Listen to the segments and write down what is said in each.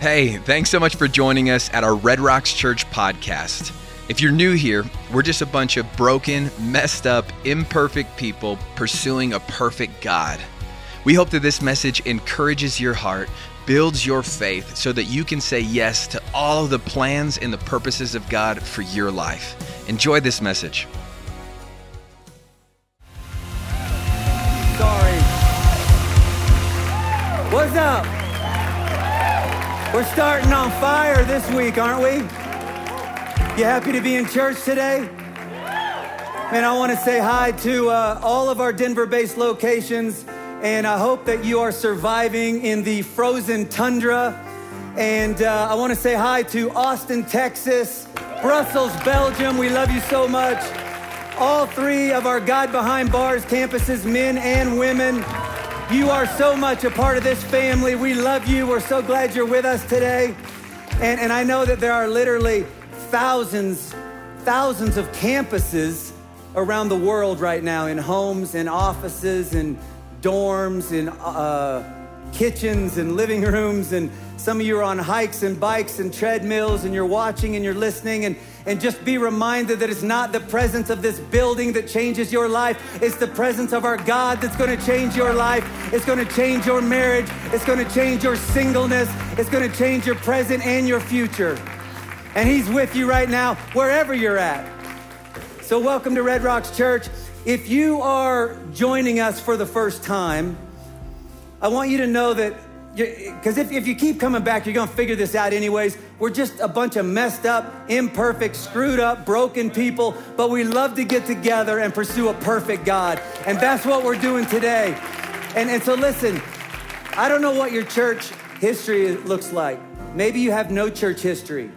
Hey, thanks so much for joining us at our Red Rocks Church podcast. If you're new here, we're just a bunch of broken, messed up, imperfect people pursuing a perfect God. We hope that this message encourages your heart, builds your faith, so that you can say yes to all of the plans and the purposes of God for your life. Enjoy this message. Sorry. What's up? We're starting on fire this week, aren't we? You happy to be in church today? Man, I want to say hi to uh, all of our Denver based locations, and I hope that you are surviving in the frozen tundra. And uh, I want to say hi to Austin, Texas, Brussels, Belgium. We love you so much. All three of our God Behind Bars campuses, men and women. You are so much a part of this family. We love you. We're so glad you're with us today. And, and I know that there are literally thousands, thousands of campuses around the world right now in homes and offices and dorms and uh, kitchens and living rooms. And some of you are on hikes and bikes and treadmills and you're watching and you're listening. And, and just be reminded that it's not the presence of this building that changes your life. It's the presence of our God that's going to change your life. It's going to change your marriage. It's going to change your singleness. It's going to change your present and your future. And He's with you right now, wherever you're at. So, welcome to Red Rocks Church. If you are joining us for the first time, I want you to know that, because if, if you keep coming back, you're going to figure this out anyways. We're just a bunch of messed up, imperfect, screwed up, broken people, but we love to get together and pursue a perfect God. And that's what we're doing today. And, and so, listen, I don't know what your church history looks like. Maybe you have no church history.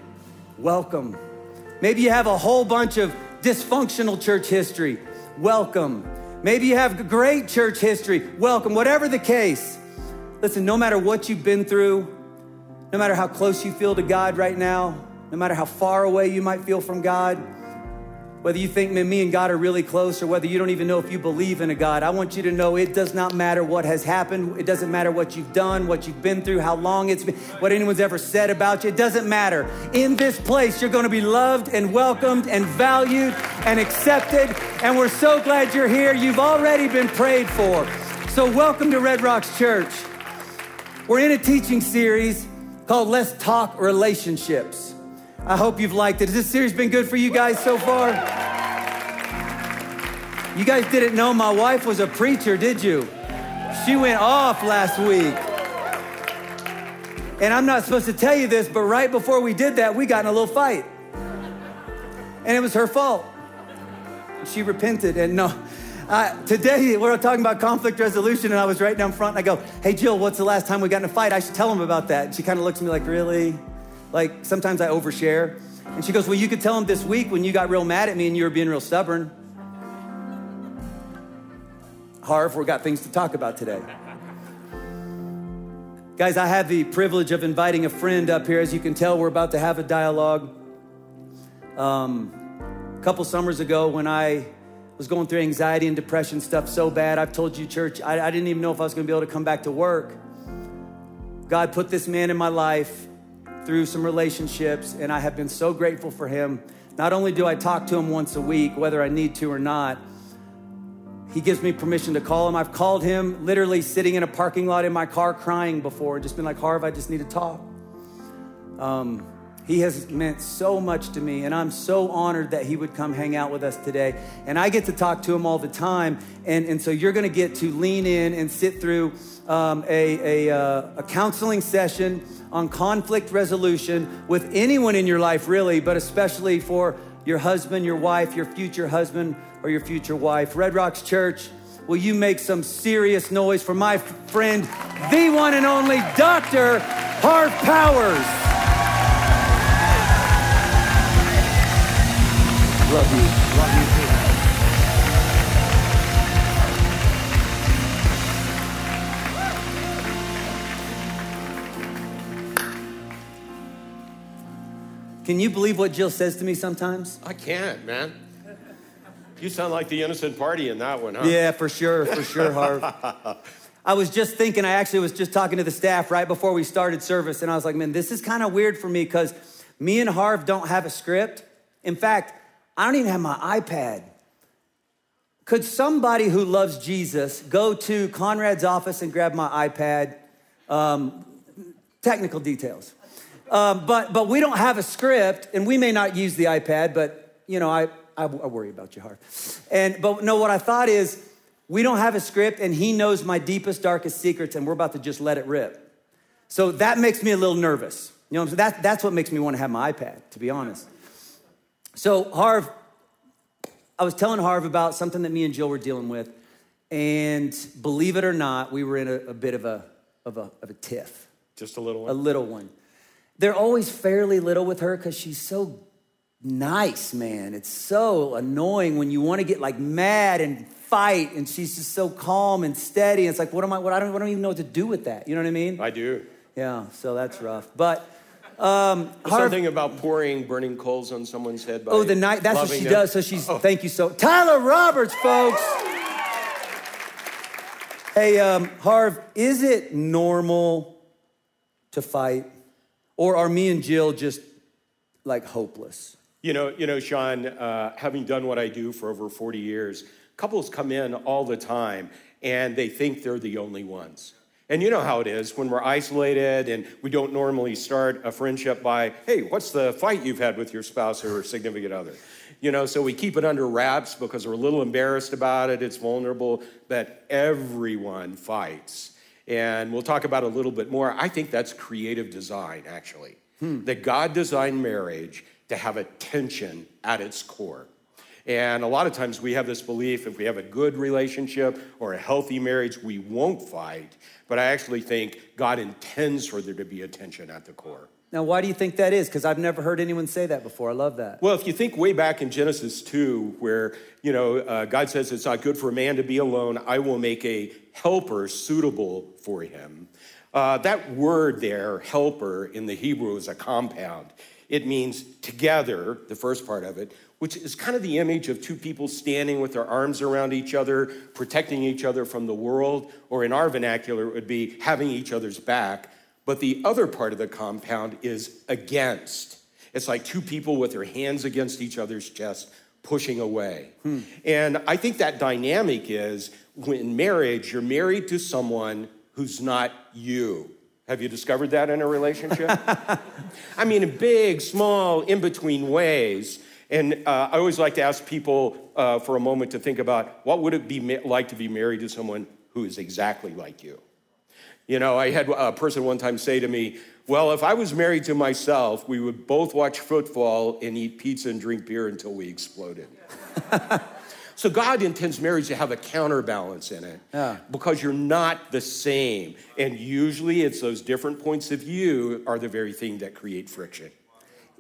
Welcome. Maybe you have a whole bunch of dysfunctional church history. Welcome. Maybe you have great church history. Welcome. Whatever the case, listen, no matter what you've been through, no matter how close you feel to God right now, no matter how far away you might feel from God, whether you think me and God are really close or whether you don't even know if you believe in a God, I want you to know it does not matter what has happened. It doesn't matter what you've done, what you've been through, how long it's been, what anyone's ever said about you. It doesn't matter. In this place, you're going to be loved and welcomed and valued and accepted. And we're so glad you're here. You've already been prayed for. So, welcome to Red Rocks Church. We're in a teaching series called Let's Talk Relationships. I hope you've liked it. Has this series been good for you guys so far? You guys didn't know my wife was a preacher, did you? She went off last week. And I'm not supposed to tell you this, but right before we did that, we got in a little fight. And it was her fault. She repented. And no, today we're talking about conflict resolution, and I was right down front and I go, Hey, Jill, what's the last time we got in a fight? I should tell him about that. And she kind of looks at me like, Really? Like sometimes I overshare. And she goes, Well, you could tell him this week when you got real mad at me and you were being real stubborn. Harv, we've got things to talk about today. Guys, I have the privilege of inviting a friend up here. As you can tell, we're about to have a dialogue. Um, a couple summers ago, when I was going through anxiety and depression stuff so bad, I've told you, church, I, I didn't even know if I was going to be able to come back to work. God put this man in my life through some relationships, and I have been so grateful for him. Not only do I talk to him once a week, whether I need to or not, he gives me permission to call him. I've called him literally sitting in a parking lot in my car crying before, just been like, Harv, I just need to talk. Um, he has meant so much to me, and I'm so honored that he would come hang out with us today. And I get to talk to him all the time, and, and so you're gonna get to lean in and sit through um, a, a, uh, a counseling session on conflict resolution with anyone in your life, really, but especially for your husband, your wife, your future husband, or your future wife. Red Rocks Church, will you make some serious noise for my friend, the one and only Dr. Harv Powers? Love you. Love you too. Can you believe what Jill says to me sometimes? I can't, man. You sound like the innocent party in that one, huh? Yeah, for sure, for sure, Harv. I was just thinking, I actually was just talking to the staff right before we started service, and I was like, man, this is kind of weird for me because me and Harv don't have a script. In fact, I don't even have my iPad. Could somebody who loves Jesus go to Conrad's office and grab my iPad? Um, technical details. Um, but, but we don't have a script, and we may not use the iPad, but you know, I, I, I worry about you, Harv. And, but no, what I thought is, we don't have a script, and he knows my deepest, darkest secrets, and we're about to just let it rip. So that makes me a little nervous. You know That, that's what makes me want to have my iPad, to be honest. So, Harv, I was telling Harv about something that me and Jill were dealing with, and believe it or not, we were in a, a bit of a, of, a, of a tiff. Just a little one? A little one. They're always fairly little with her because she's so nice, man. It's so annoying when you want to get like mad and fight, and she's just so calm and steady. It's like, what am I? What I don't, I don't even know what to do with that. You know what I mean? I do. Yeah. So that's rough. But um, Harv, something about pouring burning coals on someone's head. oh, the night. That's what she them. does. So she's. Oh. Thank you so. Tyler Roberts, folks. hey, um, Harv, is it normal to fight, or are me and Jill just like hopeless? You know, you know, Shawn. Uh, having done what I do for over forty years couples come in all the time and they think they're the only ones. And you know how it is when we're isolated and we don't normally start a friendship by, hey, what's the fight you've had with your spouse or significant other? You know, so we keep it under wraps because we're a little embarrassed about it. It's vulnerable, but everyone fights. And we'll talk about a little bit more. I think that's creative design, actually. Hmm. That God designed marriage to have a tension at its core. And a lot of times we have this belief if we have a good relationship or a healthy marriage, we won't fight. But I actually think God intends for there to be a tension at the core. Now, why do you think that is? Because I've never heard anyone say that before. I love that. Well, if you think way back in Genesis 2, where, you know, uh, God says it's not good for a man to be alone, I will make a helper suitable for him. Uh, that word there, helper, in the Hebrew is a compound. It means together, the first part of it, which is kind of the image of two people standing with their arms around each other, protecting each other from the world, or in our vernacular, it would be having each other's back. But the other part of the compound is against. It's like two people with their hands against each other's chest, pushing away. Hmm. And I think that dynamic is when marriage, you're married to someone who's not you. Have you discovered that in a relationship? I mean, in big, small, in between ways. And uh, I always like to ask people uh, for a moment to think about what would it be like to be married to someone who is exactly like you? You know, I had a person one time say to me, Well, if I was married to myself, we would both watch football and eat pizza and drink beer until we exploded. so God intends marriage to have a counterbalance in it yeah. because you're not the same. And usually it's those different points of view are the very thing that create friction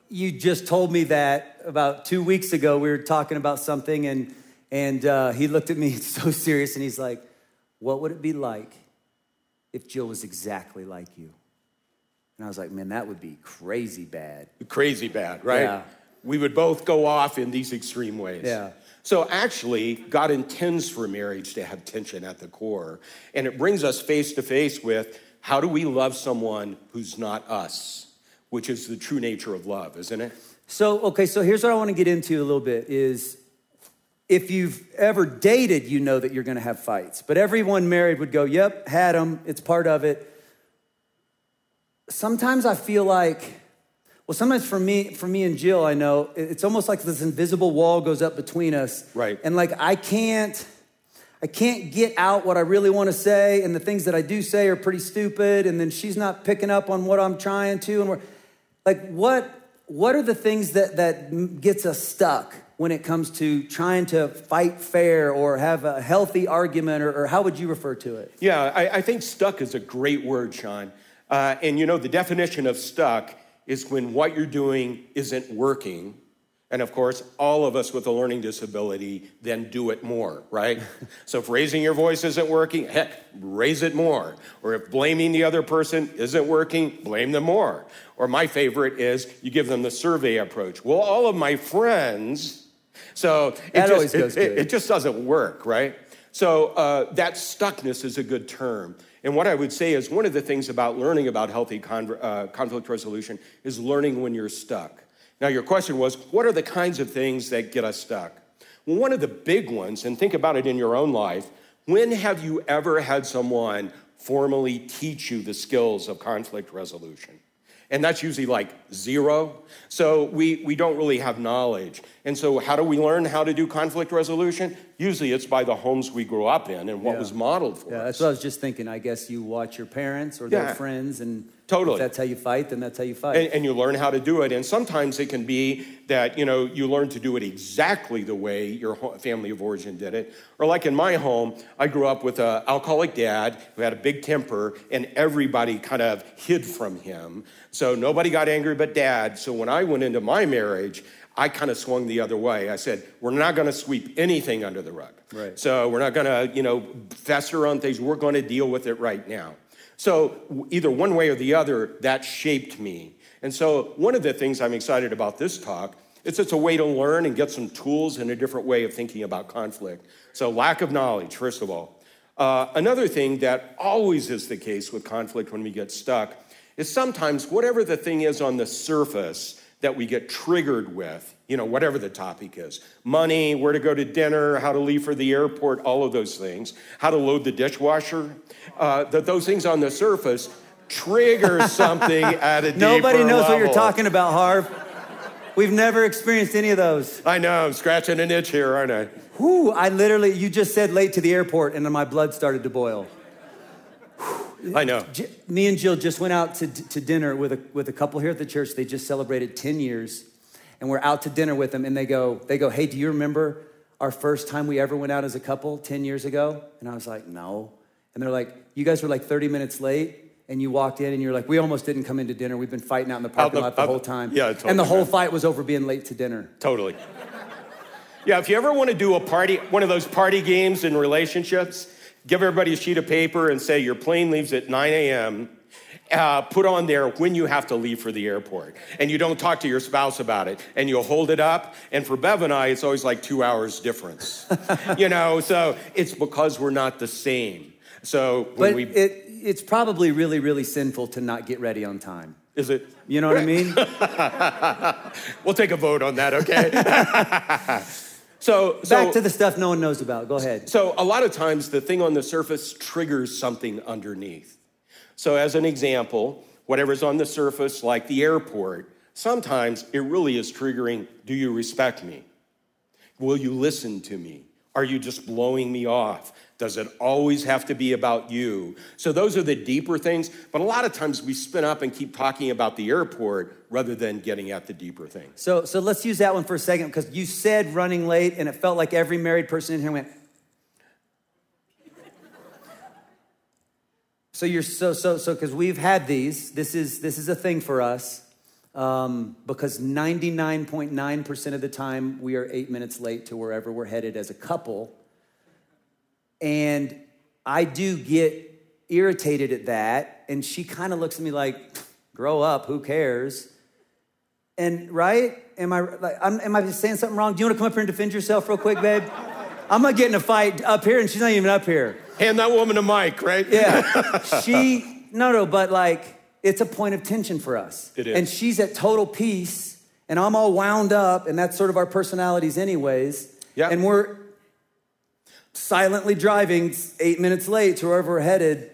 you just told me that about two weeks ago. We were talking about something, and and uh, he looked at me so serious, and he's like, "What would it be like if Jill was exactly like you?" And I was like, "Man, that would be crazy bad." Crazy bad, right? Yeah. We would both go off in these extreme ways. Yeah. So actually, God intends for marriage to have tension at the core, and it brings us face to face with how do we love someone who's not us which is the true nature of love, isn't it? So, okay, so here's what I want to get into a little bit is if you've ever dated, you know that you're going to have fights. But everyone married would go, "Yep, had them. It's part of it." Sometimes I feel like well, sometimes for me, for me and Jill, I know it's almost like this invisible wall goes up between us. Right. And like I can't I can't get out what I really want to say, and the things that I do say are pretty stupid, and then she's not picking up on what I'm trying to, and we're like, what, what are the things that, that gets us stuck when it comes to trying to fight fair or have a healthy argument, or, or how would you refer to it? Yeah, I, I think stuck is a great word, Shawn. Uh, and you know, the definition of stuck is when what you're doing isn't working and of course, all of us with a learning disability then do it more, right? so if raising your voice isn't working, heck, raise it more. Or if blaming the other person isn't working, blame them more. Or my favorite is you give them the survey approach. Well, all of my friends, so that it always just, goes it, it, it just doesn't work, right? So uh, that stuckness is a good term. And what I would say is one of the things about learning about healthy con- uh, conflict resolution is learning when you're stuck. Now, your question was, what are the kinds of things that get us stuck? Well, one of the big ones, and think about it in your own life, when have you ever had someone formally teach you the skills of conflict resolution? And that's usually like zero. So we, we don't really have knowledge. And so, how do we learn how to do conflict resolution? Usually it's by the homes we grew up in and what Yeah. was modeled for Yeah, us. that's what I was just thinking. I guess you watch your parents or their friends, and Totally. if that's how you fight, then that's how you fight. and, and you learn how to do it. And sometimes it can be that you know you learn to do it exactly the way your family of origin did it. Or like in my home, I grew up with an alcoholic dad who had a big temper, and everybody kind of hid from him. So nobody got angry but dad. So when I went into my marriage. I kind of swung the other way. I said, "We're not going to sweep anything under the rug. Right. So we're not going to, you know, fester on things. We're going to deal with it right now." So either one way or the other, that shaped me. And so one of the things I'm excited about this talk is it's a way to learn and get some tools and a different way of thinking about conflict. So lack of knowledge, first of all. Uh, another thing that always is the case with conflict when we get stuck is sometimes whatever the thing is on the surface that we get triggered with, you know, whatever the topic is money, where to go to dinner, how to leave for the airport, all of those things, how to load the dishwasher, uh, that those things on the surface trigger something at a deeper Nobody knows what you're talking about, Harv. We've never experienced any of those. I know, I'm scratching an itch here, aren't I? Whew, I literally, you just said late to the airport, and then my blood started to boil. I know. J- me and Jill just went out to, to dinner with a, with a couple here at the church. They just celebrated 10 years, and we're out to dinner with them. And they go, they go, hey, do you remember our first time we ever went out as a couple 10 years ago? And I was like, no. And they're like, you guys were like 30 minutes late. And you walked in and you're like, we almost didn't come into dinner. We've been fighting out in the parking the- lot the out- whole time. yeah, totally. And the whole man. fight was over being late to dinner. Totally. Yeah, if you ever want to do a party, one of those party games in relationships, give everybody a sheet of paper and say your plane leaves at 9 a.m. Uh, put on there when you have to leave for the airport. And you don't talk to your spouse about it. And you'll hold it up. And for Bev and I, it's always like two hours difference. you know, so it's because we're not the same. So when But we. it, it's probably really, really sinful to not get ready on time. is it? You know what I mean? We'll take a vote on that, okay? so, so Back to the stuff no one knows about. Go ahead. So, a lot of times the thing on the surface triggers something underneath. So, as an example, whatever's on the surface, like the airport, sometimes it really is triggering do you respect me? Will you listen to me? Are you just blowing me off? Does it always have to be about you? So, those are the deeper things. But a lot of times we spin up and keep talking about the airport rather than getting at the deeper thing. So, so let's use that one for a second because you said running late, and it felt like every married person in here went. So you're so so so because we've had these. This is this is a thing for us um, because 99.9% of the time we are eight minutes late to wherever we're headed as a couple, and I do get irritated at that, and she kind of looks at me like, "Grow up, who cares?" And right? Am I like I'm, am I saying something wrong? Do you want to come up here and defend yourself real quick, babe? I'm gonna get in a fight up here, and she's not even up here. Hand that woman a mic, right? Yeah, she no no, but like it's a point of tension for us. It is. and she's at total peace, and I'm all wound up, and that's sort of our personalities, anyways. Yeah. and we're silently driving eight minutes late to wherever we're headed.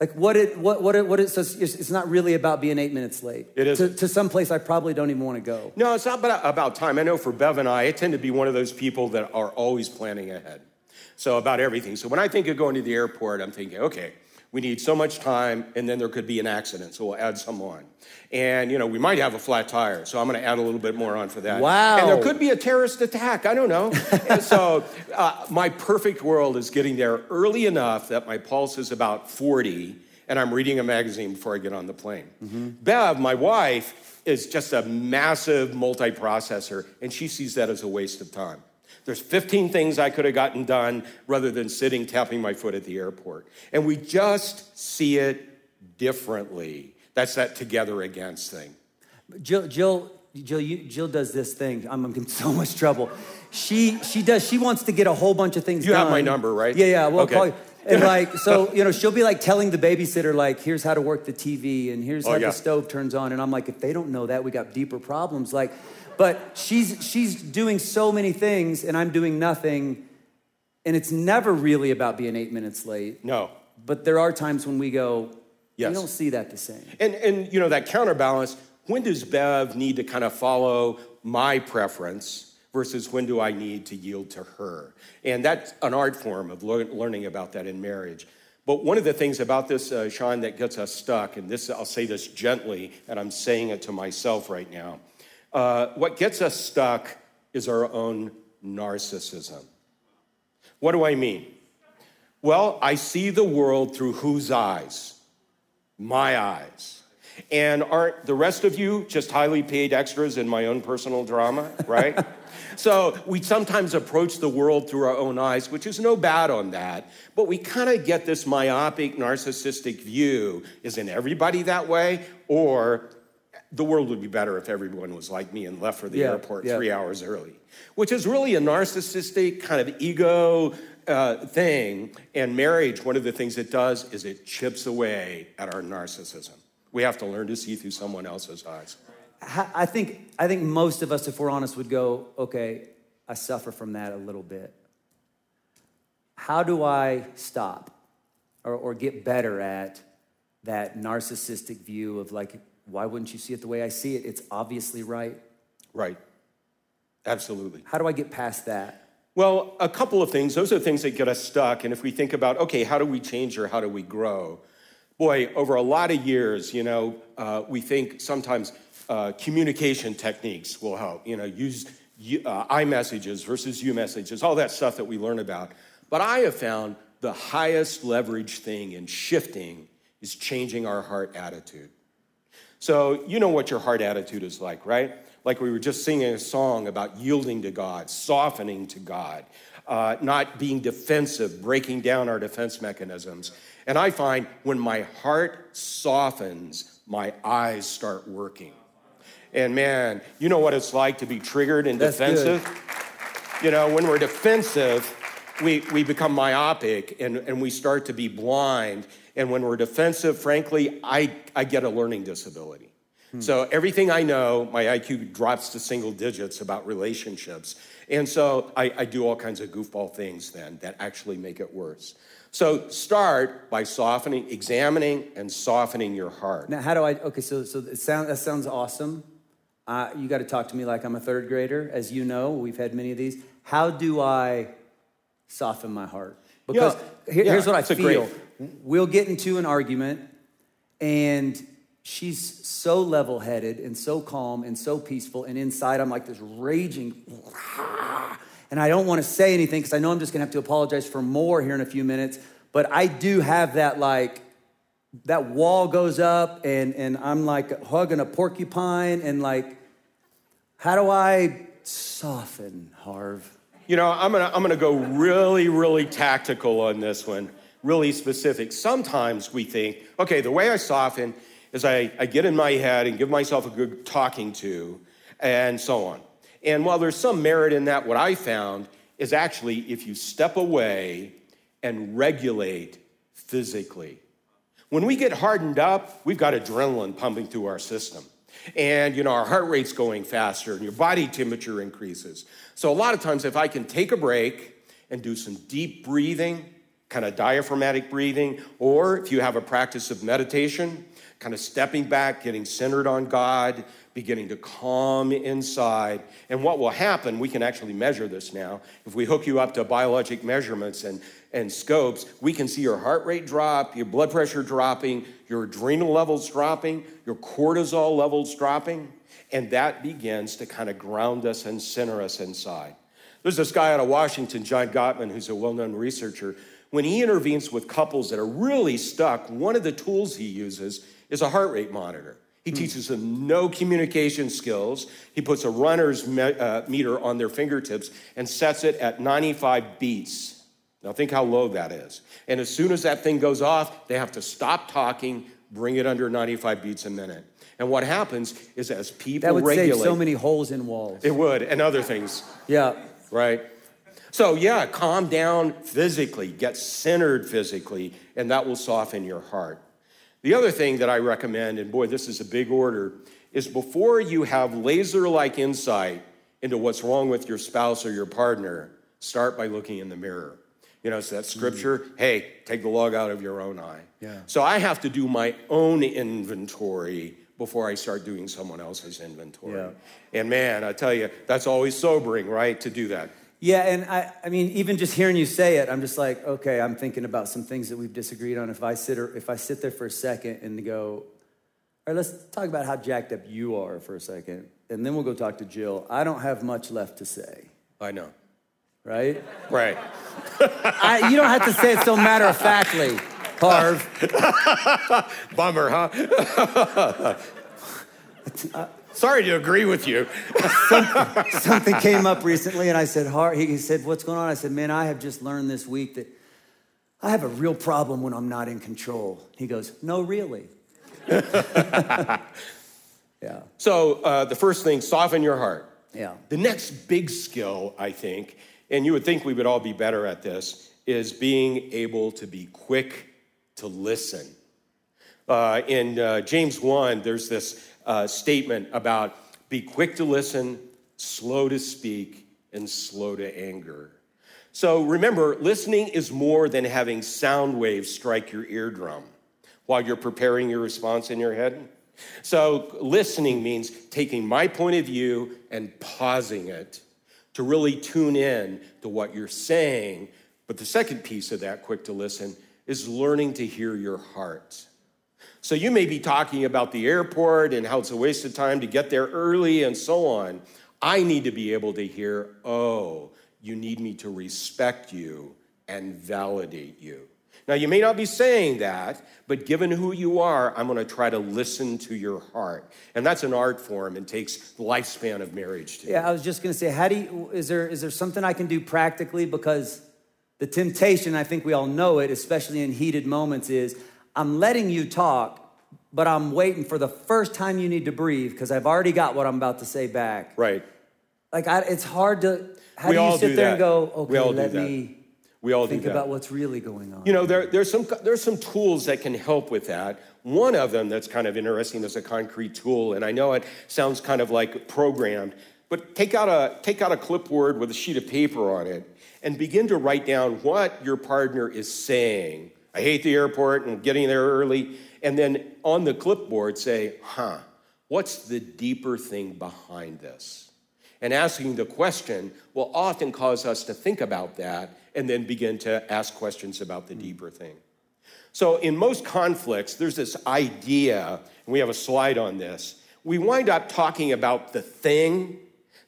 Like what it what what it, what it so it's, it's not really about being eight minutes late. It is to, to some place I probably don't even want to go. No, it's not about, about time. I know for Bev and I, I tend to be one of those people that are always planning ahead. So about everything. So when I think of going to the airport, I'm thinking, okay, we need so much time, and then there could be an accident, so we'll add some on. And you know, we might have a flat tire, so I'm going to add a little bit more on for that. Wow. And there could be a terrorist attack. I don't know. and so uh, my perfect world is getting there early enough that my pulse is about 40, and I'm reading a magazine before I get on the plane. Bev, my wife, is just a massive multi-processor, and she sees that as a waste of time. There's 15 things I could have gotten done rather than sitting tapping my foot at the airport. And we just see it differently. That's that together against thing. Jill, Jill, Jill, you, Jill does this thing. I'm in so much trouble. She she does. She wants to get a whole bunch of things. You done. have my number, right? Yeah, yeah. Well, Okay. call you. And like, so you know, she'll be like telling the babysitter, like, "Here's how to work the TV, and here's Oh, how yeah. the stove turns on." And I'm like, if they don't know that, we got deeper problems. Like, but she's she's doing so many things, and I'm doing nothing. And it's never really about being eight minutes late. No. But there are times when we go, Yes. we don't see that the same. And, and you know, that counterbalance, when does Bev need to kind of follow my preference versus when do I need to yield to her? And that's an art form of lear- learning about that in marriage. But one of the things about this, uh, Shawn, that gets us stuck, and this I'll say this gently, and I'm saying it to myself right now. Uh, what gets us stuck is our own narcissism. What do I mean? Well, I see the world through whose eyes? My eyes. And aren't the rest of you just highly paid extras in my own personal drama, right? so we sometimes approach the world through our own eyes, which is no bad on that, but we kind of get this myopic, narcissistic view. Isn't everybody that way? Or the world would be better if everyone was like me and left for the Yeah, airport yeah. three hours early, which is really a narcissistic kind of ego uh, thing. And marriage, one of the things it does is it chips away at our narcissism. We have to learn to see through someone else's eyes. I think I think most of us, if we're honest, would go, okay, I suffer from that a little bit. How do I stop or, or get better at that narcissistic view of like, why wouldn't you see it the way I see it? It's obviously right. Right. Absolutely. How do I get past that? Well, a couple of things. Those are things that get us stuck. And if we think about, okay, how do we change or how do we grow? Boy, over a lot of years, you know, uh, we think sometimes uh, communication techniques will help. You know, use uh, I messages versus you messages, all that stuff that we learn about. But I have found the highest leverage thing in shifting is changing our heart attitude. So, you know what your heart attitude is like, right? Like we were just singing a song about yielding to God, softening to God, uh, not being defensive, breaking down our defense mechanisms. And I find when my heart softens, my eyes start working. And man, you know what it's like to be triggered and That's good. defensive? You know, when we're defensive, we, we become myopic and, and we start to be blind. And when we're defensive, frankly, I, I get a learning disability. So everything I know, my IQ drops to single digits about relationships. And so I, I do all kinds of goofball things then that actually make it worse. So start by softening, examining, and softening your heart. Now, how do I? Okay, so so it sound, that sounds awesome. Uh, you got to talk to me like I'm a third grader, as you know. We've had many of these. How do I soften my heart? Because Yeah, here- yeah, here's what I feel: great- we'll get into an argument, and she's so level-headed and so calm and so peaceful, and inside I'm like this raging. And I don't want to say anything because I know I'm just going to have to apologize for more here in a few minutes. But I do have that like that wall goes up and and I'm like hugging a porcupine and like how do I soften Harv? You know, I'm gonna, I'm gonna go really, really tactical on this one, really specific. Sometimes we think, okay, the way I soften is I, I get in my head and give myself a good talking to, and so on. And while there's some merit in that, what I found is actually if you step away and regulate physically. When we get hardened up, we've got adrenaline pumping through our system. And you know, our heart rate's going faster and your body temperature increases. So a lot of times if I can take a break and do some deep breathing, kind of diaphragmatic breathing, or if you have a practice of meditation, kind of stepping back, getting centered on God, beginning to calm inside. And what will happen, we can actually measure this now. If we hook you up to biologic measurements and, and scopes, we can see your heart rate drop, your blood pressure dropping, your adrenal levels dropping, your cortisol levels dropping. And that begins to kind of ground us and center us inside. There's this guy out of Washington, John Gottman, who's a well known researcher. When he intervenes with couples that are really stuck, one of the tools he uses is a heart rate monitor. He teaches them no communication skills. He puts a runner's me- uh, meter on their fingertips and sets it at 95 beats. Now, think how low that is. And as soon as that thing goes off, they have to stop talking, bring it under 95 beats a minute. And what happens is as people That would regulate, save so many holes in walls. it would, and other things, Yeah. right? So yeah, calm down physically, get centered physically, and that will soften your heart. The other thing that I recommend, and boy, this is a big order, is before you have laser-like insight into what's wrong with your spouse or your partner, start by looking in the mirror. You know, it's that scripture, mm. hey, take the log out of your own eye. Yeah. So I have to do my own inventory before I start doing someone else's inventory. Yeah. And man, I tell you, that's always sobering, right, to do that. Yeah, and I, I mean, even just hearing you say it, I'm just like, okay, I'm thinking about some things that we've disagreed on. If I sit or if I sit there for a second and go, all right, let's talk about how jacked up you are for a second, and then we'll go talk to Jill. I don't have much left to say, I know. right? Right. I, you don't have to say it so matter of factly, Harv. Bummer, huh? Sorry to agree with you. Something came up recently, and I said, Harv. He said, "What's going on?" I said, "Man, I have just learned this week that I have a real problem when I'm not in control." He goes, "No, really." yeah, So, uh, the first thing, soften your heart. yeah. The next big skill, I think, and you would think we would all be better at this, is being able to be quick to listen. Uh, in uh, James 1, there's this uh, statement about be quick to listen, slow to speak, and slow to anger. So remember, listening is more than having sound waves strike your eardrum while you're preparing your response in your head. So listening means taking my point of view and pausing it to really tune in to what you're saying. But the second piece of that, quick to listen, is learning to hear your heart. So you may be talking about the airport and how it's a waste of time to get there early and so on. I need to be able to hear, oh, you need me to respect you and validate you. Now, you may not be saying that, but given who you are, I'm going to try to listen to your heart. And that's an art form and takes the lifespan of marriage to. Yeah, I was just gonna say, how do you, is there, is there something I can do practically? Because the temptation, I think we all know it, especially in heated moments, is I'm letting you talk, but I'm waiting for the first time you need to breathe because I've already got what I'm about to say back. Right. Like, I, it's hard to, how We do you all sit do there that. and go, We okay, let me We all think about what's really going on? You know, there, there's, some, there's some tools that can help with that. One of them that's kind of interesting is a concrete tool, and I know it sounds kind of like programmed, but take out a, take out a clipboard with a sheet of paper on it and begin to write down what your partner is saying. I hate the airport and getting there early. And then on the clipboard say, huh, what's the deeper thing behind this? And asking the question will often cause us to think about that and then begin to ask questions about the hmm. deeper thing. So, in most conflicts, there's this idea, and we have a slide on this. We wind up talking about the thing.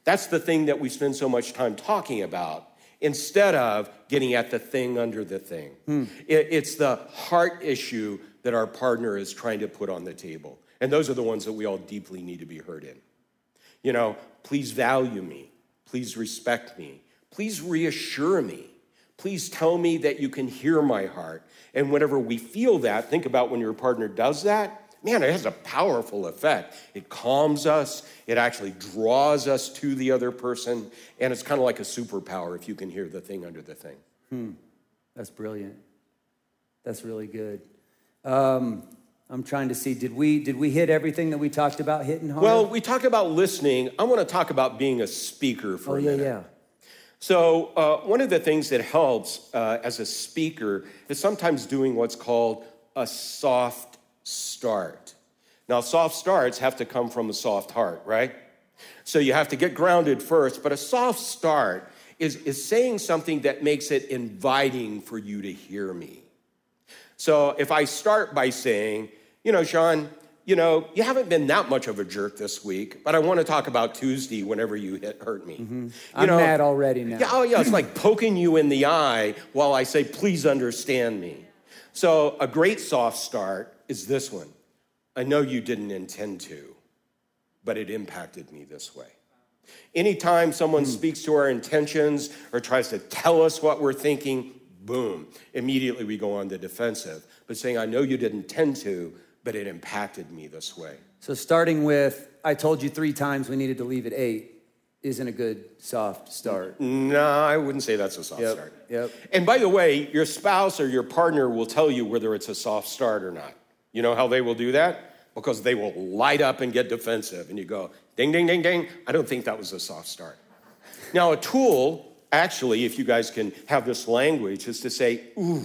That's the thing that we spend so much time talking about instead of getting at the thing under the thing. Hmm. It- it's the heart issue that our partner is trying to put on the table. And those are the ones that we all deeply need to be heard in. You know, please value me. Please respect me. Please reassure me. Please tell me that you can hear my heart. And whenever we feel that, think about when your partner does that. Man, it has a powerful effect. It calms us, it actually draws us to the other person, and it's kind of like a superpower if you can hear the thing under the thing. Hmm. That's brilliant. That's really good. Um, I'm trying to see, did we, did we hit everything that we talked about hitting hard? Well, we talked about listening. I want to talk about being a speaker for oh, a yeah, minute. yeah. So, uh, one of the things that helps uh, as a speaker is sometimes doing what's called a soft start. Now, soft starts have to come from a soft heart, right? So, you have to get grounded first, but a soft start is, is saying something that makes it inviting for you to hear me. So, if I start by saying, you know, Shawn, you know, you haven't been that much of a jerk this week, but I want to talk about Tuesday whenever you hit, hurt me. Mm-hmm. You I'm mad already now. Yeah, oh yeah, it's like poking you in the eye while I say, please understand me. So a great soft start is this one. I know you didn't intend to, but it impacted me this way. Anytime someone hmm. speaks to our intentions or tries to tell us what we're thinking, boom, immediately we go on the defensive. But saying, I know you didn't intend to, but it impacted me this way. So starting with, I told you three times we needed to leave at eight, isn't a good soft start. No, I wouldn't say that's a soft Yep, start. yep. And by the way, your spouse or your partner will tell you whether it's a soft start or not. You know how they will do that? Because they will light up and get defensive, and you go, ding, ding, ding, ding. I don't think that was a soft start. Now, a tool, actually, if you guys can have this language, is to say, ooh,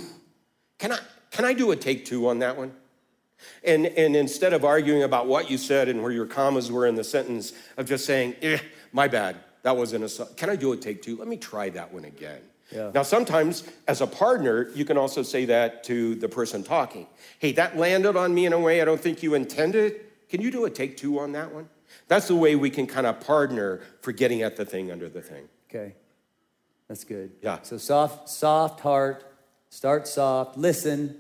can I, can I do a take two on that one? And, and instead of arguing about what you said and where your commas were in the sentence, of just saying, eh, my bad, that wasn't a, can I do a take two? Let me try that one again. Yeah. Now, sometimes as a partner, you can also say that to the person talking. Hey, that landed on me in a way I don't think you intended. Can you do a take two on that one? That's the way we can kind of partner for getting at the thing under the thing. Okay, that's good. Yeah. So soft, soft heart, start soft, listen.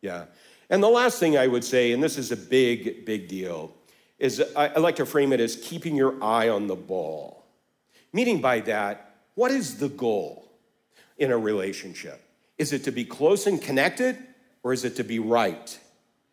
Yeah. And the last thing I would say, and this is a big, big deal, is I, I like to frame it as keeping your eye on the ball. Meaning by that, what is the goal in a relationship? Is it to be close and connected, or is it to be right?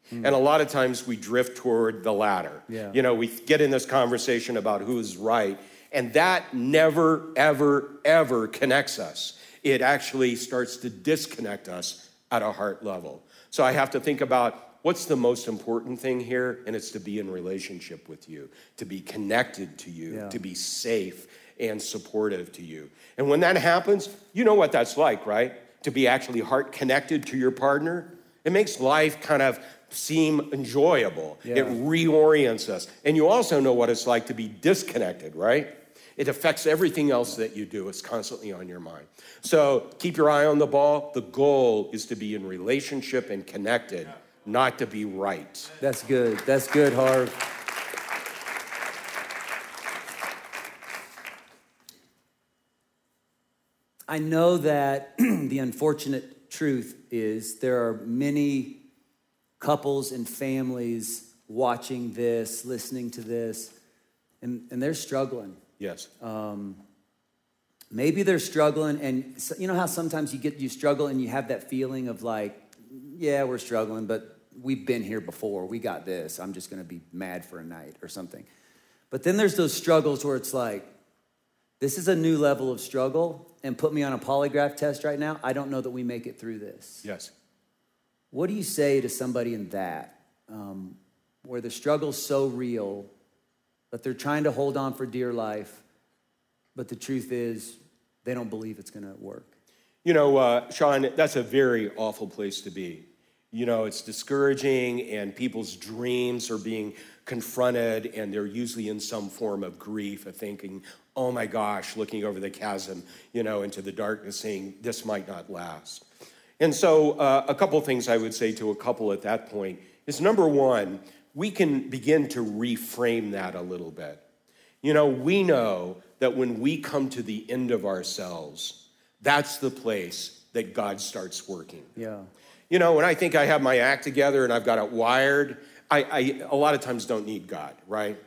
Hmm. And a lot of times we drift toward the latter. Yeah. You know, we get in this conversation about who's right, and that never, ever, ever connects us. It actually starts to disconnect us at a heart level. So I have to think about what's the most important thing here, and it's to be in relationship with you, to be connected to you, Yeah. to be safe and supportive to you. And when that happens, you know what that's like, right? To be actually heart connected to your partner. It makes life kind of seem enjoyable. Yeah. It reorients us. And you also know what it's like to be disconnected, right? It affects everything else that you do. It's constantly on your mind. So keep your eye on the ball. The goal is to be in relationship and connected, not to be right. That's good. That's good, Harv. I know that the unfortunate truth is there are many couples and families watching this, listening to this, and, and they're struggling. Yes. Um, Maybe they're struggling, and so- you know how sometimes you get you struggle and you have that feeling of like, yeah, we're struggling, but we've been here before. We got this. I'm just going to be mad for a night or something. But then there's those struggles where it's like, this is a new level of struggle, and put me on a polygraph test right now. I don't know that we make it through this. yes. What do you say to somebody in that, um, where the struggle's so real, but they're trying to hold on for dear life, but the truth is they don't believe it's going to work? You know, uh, Shawn, that's a very awful place to be. You know, it's discouraging, and people's dreams are being confronted, and they're usually in some form of grief, of thinking, oh my gosh, looking over the chasm, you know, into the darkness, saying, this might not last. And so, uh, a couple things I would say to a couple at that point is number one, we can begin to reframe that a little bit. You know, we know that when we come to the end of ourselves, that's the place that God starts working. Yeah. You know, when I think I have my act together and I've got it wired, I, I a lot of times don't need God, right?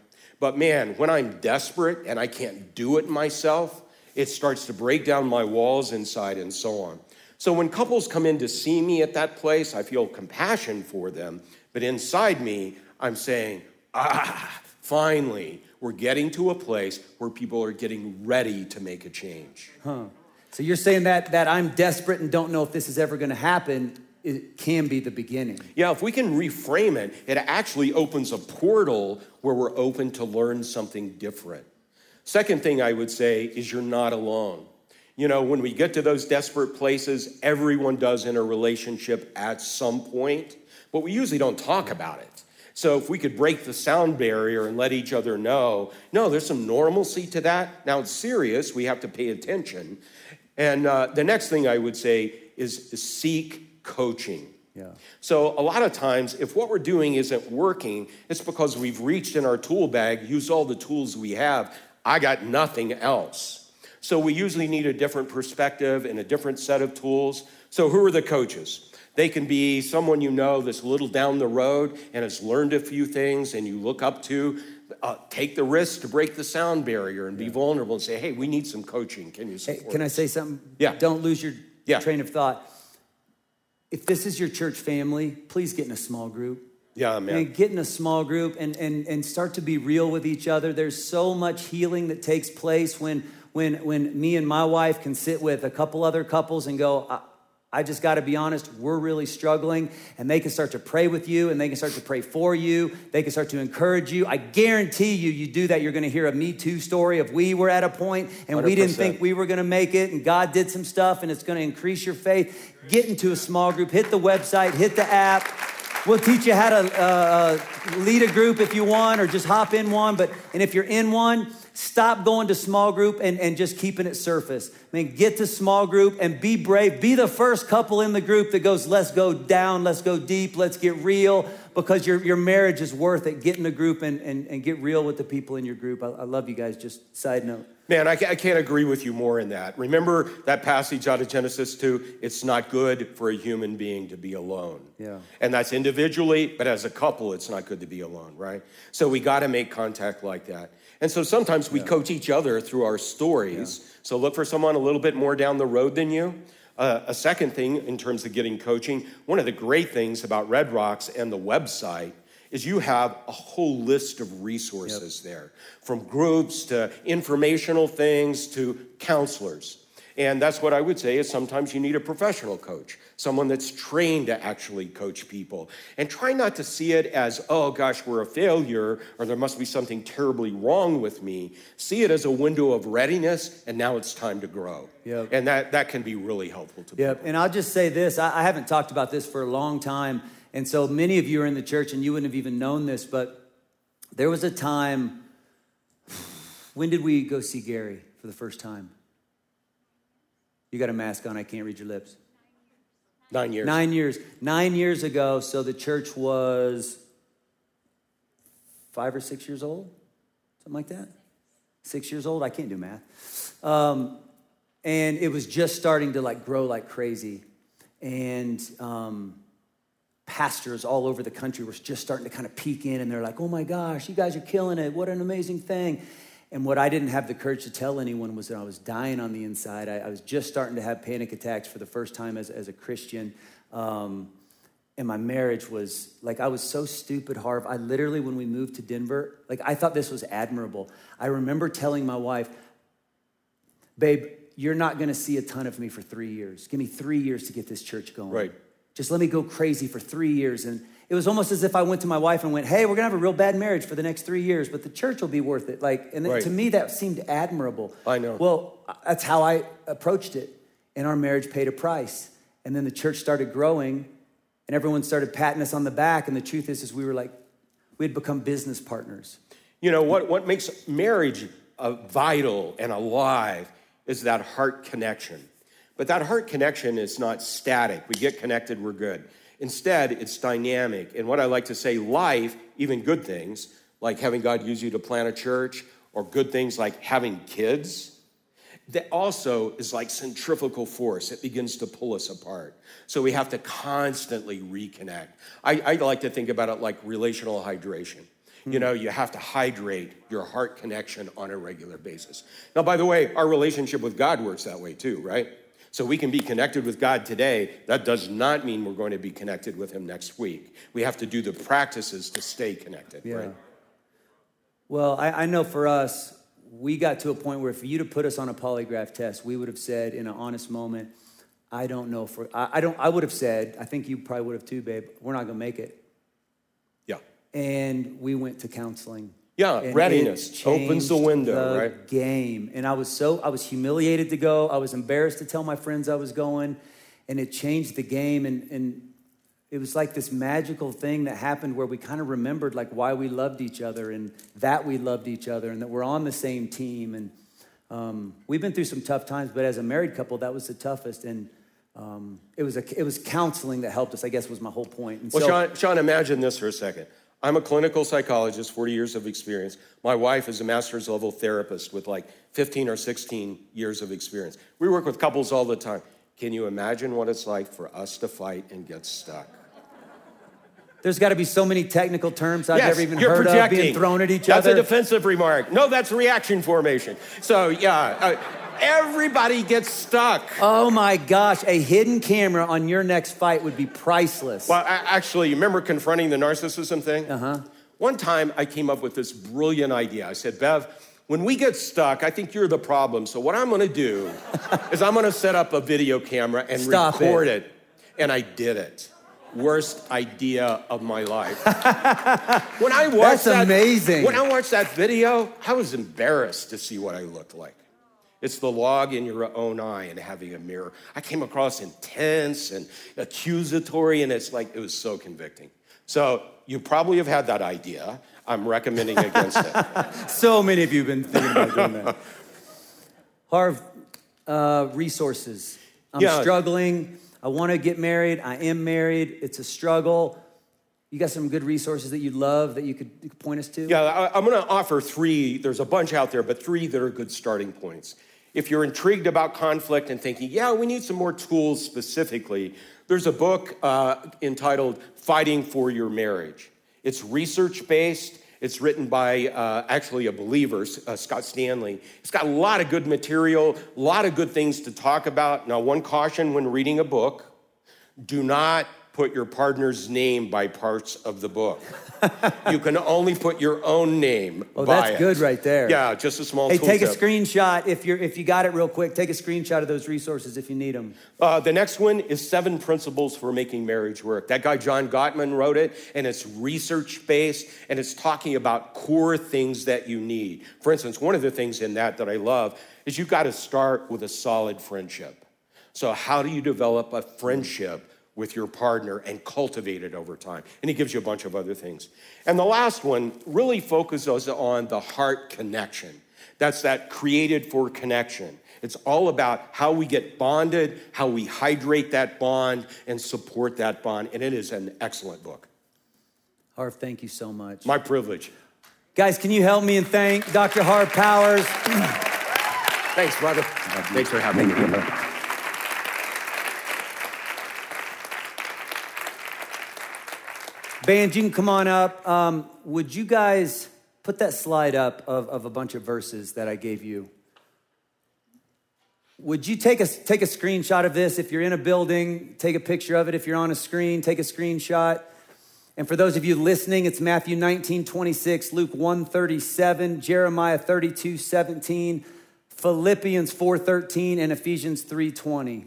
But man, when I'm desperate and I can't do it myself, it starts to break down my walls inside and so on. So when couples come in to see me at that place, I feel compassion for them, but inside me, I'm saying, ah, finally, we're getting to a place where people are getting ready to make a change. Huh. So you're saying that that I'm desperate and don't know if this is ever going to happen. It can be the beginning. Yeah, if we can reframe it, it actually opens a portal where we're open to learn something different. Second thing I would say is you're not alone. You know, when we get to those desperate places, everyone does in a relationship at some point, but we usually don't talk about it. So if we could break the sound barrier and let each other know, no, there's some normalcy to that. Now it's serious, we have to pay attention. And uh, the next thing I would say is seek coaching. Yeah. So, a lot of times, if what we're doing isn't working, it's because we've reached in our tool bag, used all the tools we have. I got nothing else. So, we usually need a different perspective and a different set of tools. So, who are the coaches? They can be someone you know that's a little down the road and has learned a few things and you look up to. Uh, take the risk to break the sound barrier and be vulnerable and say, hey, we need some coaching. Can you Hey, can I say something? Yeah. Don't lose your Yeah. train of thought. If this is your church family, please get in a small group. Yeah, man. And get in a small group and, and, and start to be real with each other. There's so much healing that takes place when, when, when me and my wife can sit with a couple other couples and go, I, just got to be honest, we're really struggling. And they can start to pray with you and they can start to pray for you. They can start to encourage you. I guarantee you, you do that, you're going to hear a Me Too story of we were at a point and 100%. we didn't think we were going to make it and God did some stuff and it's going to increase your faith. Get into a small group, hit the website, hit the app. We'll teach you how to uh, lead a group if you want or just hop in one. But, and if you're in one, Stop going to small group and, and just keeping it surface. I mean, get to small group and be brave. Be the first couple in the group that goes, let's go down, let's go deep, let's get real, because your, your marriage is worth it. Get in the group and, and, and get real with the people in your group. I, I love you guys. Just side note. Man, I, I can't agree with you more in that. Remember that passage out of Genesis 2? It's not good for a human being to be alone. Yeah. And that's individually, but as a couple, it's not good to be alone, right? So we got to make contact like that. And so sometimes we yeah. coach each other through our stories. Yeah. So look for someone a little bit more down the road than you. Uh, a second thing in terms of getting coaching, one of the great things about Red Rocks and the website is you have a whole list of resources yep. there, from groups to informational things to counselors. And that's what I would say is sometimes you need a professional coach, someone that's trained to actually coach people. And try not to see it as, oh gosh, we're a failure or there must be something terribly wrong with me. See it as a window of readiness and now it's time to grow. Yep. And that, that can be really helpful to yep. And I'll just say this I, I haven't talked about this for a long time. And so many of you are in the church and you wouldn't have even known this, but there was a time. When did we go see Gary for the first time? You got a mask on, I can't read your lips. Nine years. Nine years. Nine years ago, so the church was five or six years old, something like that. Six years old. I can't do math. Um, and it was just starting to like grow like crazy. And um, pastors all over the country were just starting to kind of peek in, and they're like, "Oh my gosh, you guys are killing it! What an amazing thing!" And what I didn't have the courage to tell anyone was that I was dying on the inside. I, I was just starting to have panic attacks for the first time as, as a Christian. Um, and my marriage was like, I was so stupid, Harv. I literally, when we moved to Denver, like, I thought this was admirable. I remember telling my wife, babe, you're not gonna see a ton of me for three years. Give me three years to get this church going. Right. Just let me go crazy for three years. And it was almost as if I went to my wife and went, "Hey, we're gonna have a real bad marriage for the next three years, but the church will be worth it." Like, and right. to me, that seemed admirable. I know. Well, that's how I approached it, and our marriage paid a price. And then the church started growing, and everyone started patting us on the back. And the truth is, is we were like, we had become business partners. You know what? What makes marriage uh, vital and alive is that heart connection. But that heart connection is not static. We get connected, we're good. Instead, it's dynamic. And what I like to say, life, even good things, like having God use you to plant a church, or good things like having kids, that also is like centrifugal force. It begins to pull us apart. So we have to constantly reconnect. I, I like to think about it like relational hydration. You hmm. know, you have to hydrate your heart connection on a regular basis. Now, by the way, our relationship with God works that way too, right? So we can be connected with God today. That does not mean we're going to be connected with Him next week. We have to do the practices to stay connected, yeah. right? Well, I, I know for us, we got to a point where for you to put us on a polygraph test, we would have said in an honest moment, I don't know for I, I don't I would have said, I think you probably would have too, babe, we're not gonna make it. Yeah. And we went to counseling. Yeah, and readiness opens the window, the right? Game. And I was so I was humiliated to go. I was embarrassed to tell my friends I was going, and it changed the game. And and it was like this magical thing that happened where we kind of remembered like why we loved each other and that we loved each other and that we're on the same team. And um, we've been through some tough times, but as a married couple, that was the toughest. And um, it was a, it was counseling that helped us. I guess was my whole point. And well, so, Shawn, Shawn, imagine this for a second. I'm a clinical psychologist, 40 years of experience. My wife is a master's level therapist with like 15 or 16 years of experience. We work with couples all the time. Can you imagine what it's like for us to fight and get stuck? There's got to be so many technical terms I've yes, never even heard projecting. of being thrown at each that's other. That's a defensive remark. No, that's reaction formation. So, yeah. Uh, Everybody gets stuck. Oh my gosh, a hidden camera on your next fight would be priceless. Well, actually, you remember confronting the narcissism thing? Uh huh. One time I came up with this brilliant idea. I said, Bev, when we get stuck, I think you're the problem. So what I'm gonna do is I'm gonna set up a video camera and Stop record it. it. And I did it. Worst idea of my life. when I watched That's that, amazing. When I watched that video, I was embarrassed to see what I looked like. It's the log in your own eye and having a mirror. I came across intense and accusatory, and it's like, it was so convicting. So you probably have had that idea. I'm recommending against it. So many of you have been thinking about doing that. Harv, uh, resources. I'm Yeah. struggling. I want to get married. I am married. It's a struggle. You got some good resources that you'd love that you could, you could point us to? Yeah, I, I'm going to offer three. There's a bunch out there, but three that are good starting points. If you're intrigued about conflict and thinking, yeah, we need some more tools specifically, there's a book uh, entitled Fighting for Your Marriage. It's research based. It's written by uh, actually a believer, uh, Scott Stanley. It's got a lot of good material, a lot of good things to talk about. Now, one caution when reading a book do not put your partner's name by parts of the book. you can only put your own name Oh, that's it. good right there. Yeah, just a small Hey, take a screenshot if you're if you got it real quick. Take a screenshot of those resources if you need them. Uh, the next one is Seven Principles for Making Marriage Work. That guy, John Gottman, wrote it, and it's research based, and it's talking about core things that you need. For instance, one of the things in that that I love is you've got to start with a solid friendship. So, how do you develop a friendship with your partner and cultivate it over time? And he gives you a bunch of other things. And the last one really focuses on the heart connection. That's that created for connection. It's all about how we get bonded, how we hydrate that bond and support that bond. And it is an excellent book. Harv, thank you so much. My privilege. Guys, can you help me and thank Dr. Harv Powers? Thanks, brother. Thanks for having me. Band, you can come on up. Um, would you guys put that slide up of, of a bunch of verses that I gave you? Would you take a, take a screenshot of this? If you're in a building, take a picture of it. If you're on a screen, take a screenshot. And for those of you listening, it's Matthew 19, 26, Luke 1, 37, Jeremiah 32, 17, Philippians 4, 13, and Ephesians 3, 20.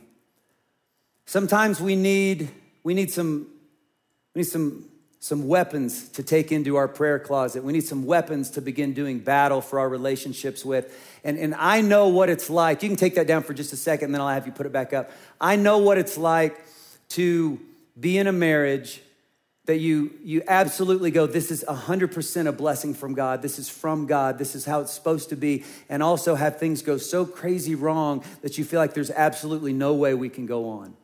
Sometimes we need, we need some, we need some, some weapons to take into our prayer closet. We need some weapons to begin doing battle for our relationships with. And, and I know what it's like. You can take that down for just a second, and then I'll have you put it back up. I know what it's like to be in a marriage that you you absolutely go this is 100% a blessing from god this is from god this is how it's supposed to be and also have things go so crazy wrong that you feel like there's absolutely no way we can go on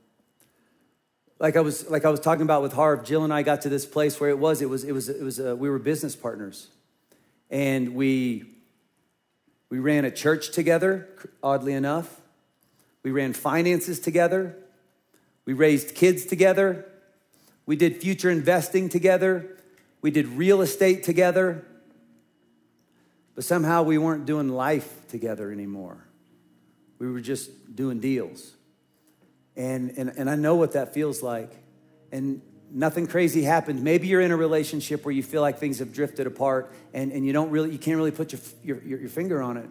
like i was like i was talking about with harv jill and i got to this place where it was it was it was it was uh, we were business partners and we we ran a church together oddly enough we ran finances together we raised kids together we did future investing together. We did real estate together. But somehow we weren't doing life together anymore. We were just doing deals. And, and, and I know what that feels like. And nothing crazy happened. Maybe you're in a relationship where you feel like things have drifted apart and, and you don't really, you can't really put your, your, your, your finger on it.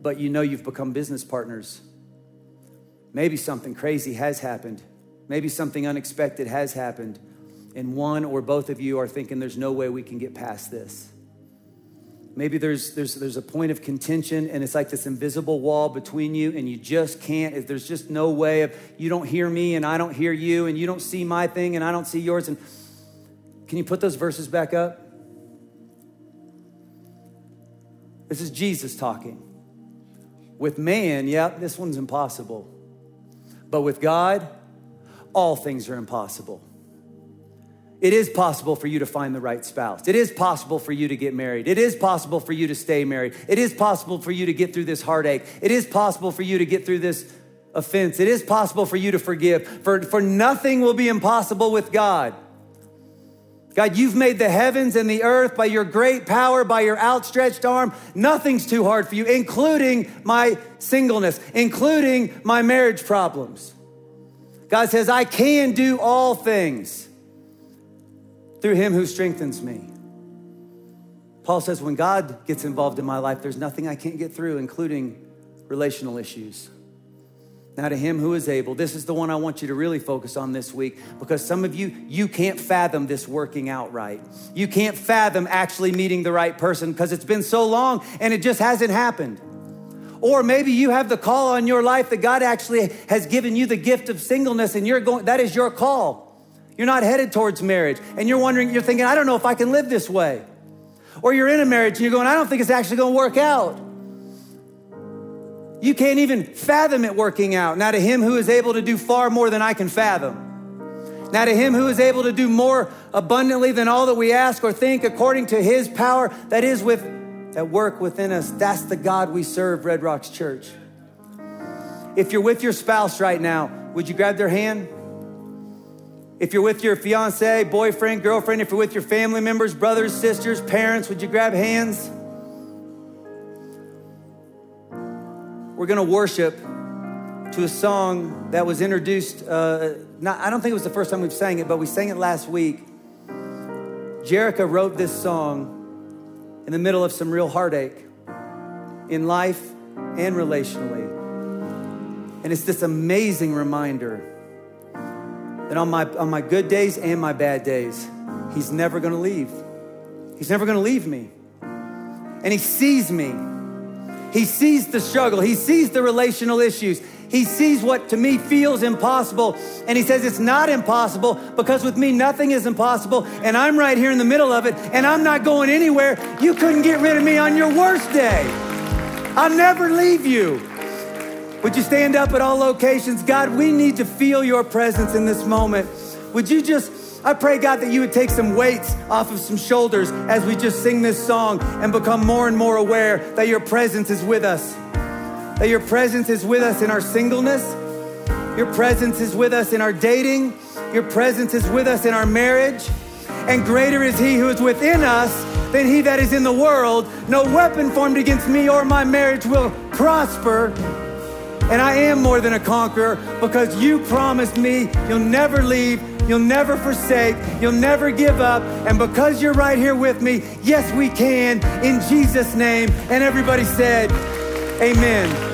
But you know you've become business partners. Maybe something crazy has happened. Maybe something unexpected has happened, and one or both of you are thinking there's no way we can get past this. Maybe there's, there's, there's a point of contention, and it's like this invisible wall between you, and you just can't. If there's just no way of you don't hear me, and I don't hear you, and you don't see my thing, and I don't see yours. And can you put those verses back up? This is Jesus talking. With man, yeah, this one's impossible. But with God, all things are impossible. It is possible for you to find the right spouse. It is possible for you to get married. It is possible for you to stay married. It is possible for you to get through this heartache. It is possible for you to get through this offense. It is possible for you to forgive. For, for nothing will be impossible with God. God, you've made the heavens and the earth by your great power, by your outstretched arm. Nothing's too hard for you, including my singleness, including my marriage problems. God says, I can do all things through him who strengthens me. Paul says, when God gets involved in my life, there's nothing I can't get through, including relational issues. Now, to him who is able, this is the one I want you to really focus on this week because some of you, you can't fathom this working out right. You can't fathom actually meeting the right person because it's been so long and it just hasn't happened. Or maybe you have the call on your life that God actually has given you the gift of singleness and you're going, that is your call. You're not headed towards marriage and you're wondering, you're thinking, I don't know if I can live this way. Or you're in a marriage and you're going, I don't think it's actually going to work out. You can't even fathom it working out. Now, to him who is able to do far more than I can fathom. Now, to him who is able to do more abundantly than all that we ask or think, according to his power that is with at work within us. That's the God we serve, Red Rocks Church. If you're with your spouse right now, would you grab their hand? If you're with your fiance, boyfriend, girlfriend, if you're with your family members, brothers, sisters, parents, would you grab hands? we're going to worship to a song that was introduced. Uh, not, I don't think it was the first time we've sang it, but we sang it last week. Jerica wrote this song in the middle of some real heartache in life and relationally. And it's this amazing reminder that on my, on my good days and my bad days, He's never gonna leave. He's never gonna leave me. And He sees me. He sees the struggle, he sees the relational issues. He sees what to me feels impossible. And he says, It's not impossible because with me, nothing is impossible. And I'm right here in the middle of it, and I'm not going anywhere. You couldn't get rid of me on your worst day. I'll never leave you. Would you stand up at all locations? God, we need to feel your presence in this moment. Would you just I pray, God, that you would take some weights off of some shoulders as we just sing this song and become more and more aware that your presence is with us. That your presence is with us in our singleness. Your presence is with us in our dating. Your presence is with us in our marriage. And greater is he who is within us than he that is in the world. No weapon formed against me or my marriage will prosper. And I am more than a conqueror because you promised me you'll never leave You'll never forsake. You'll never give up. And because you're right here with me, yes, we can in Jesus' name. And everybody said, Amen.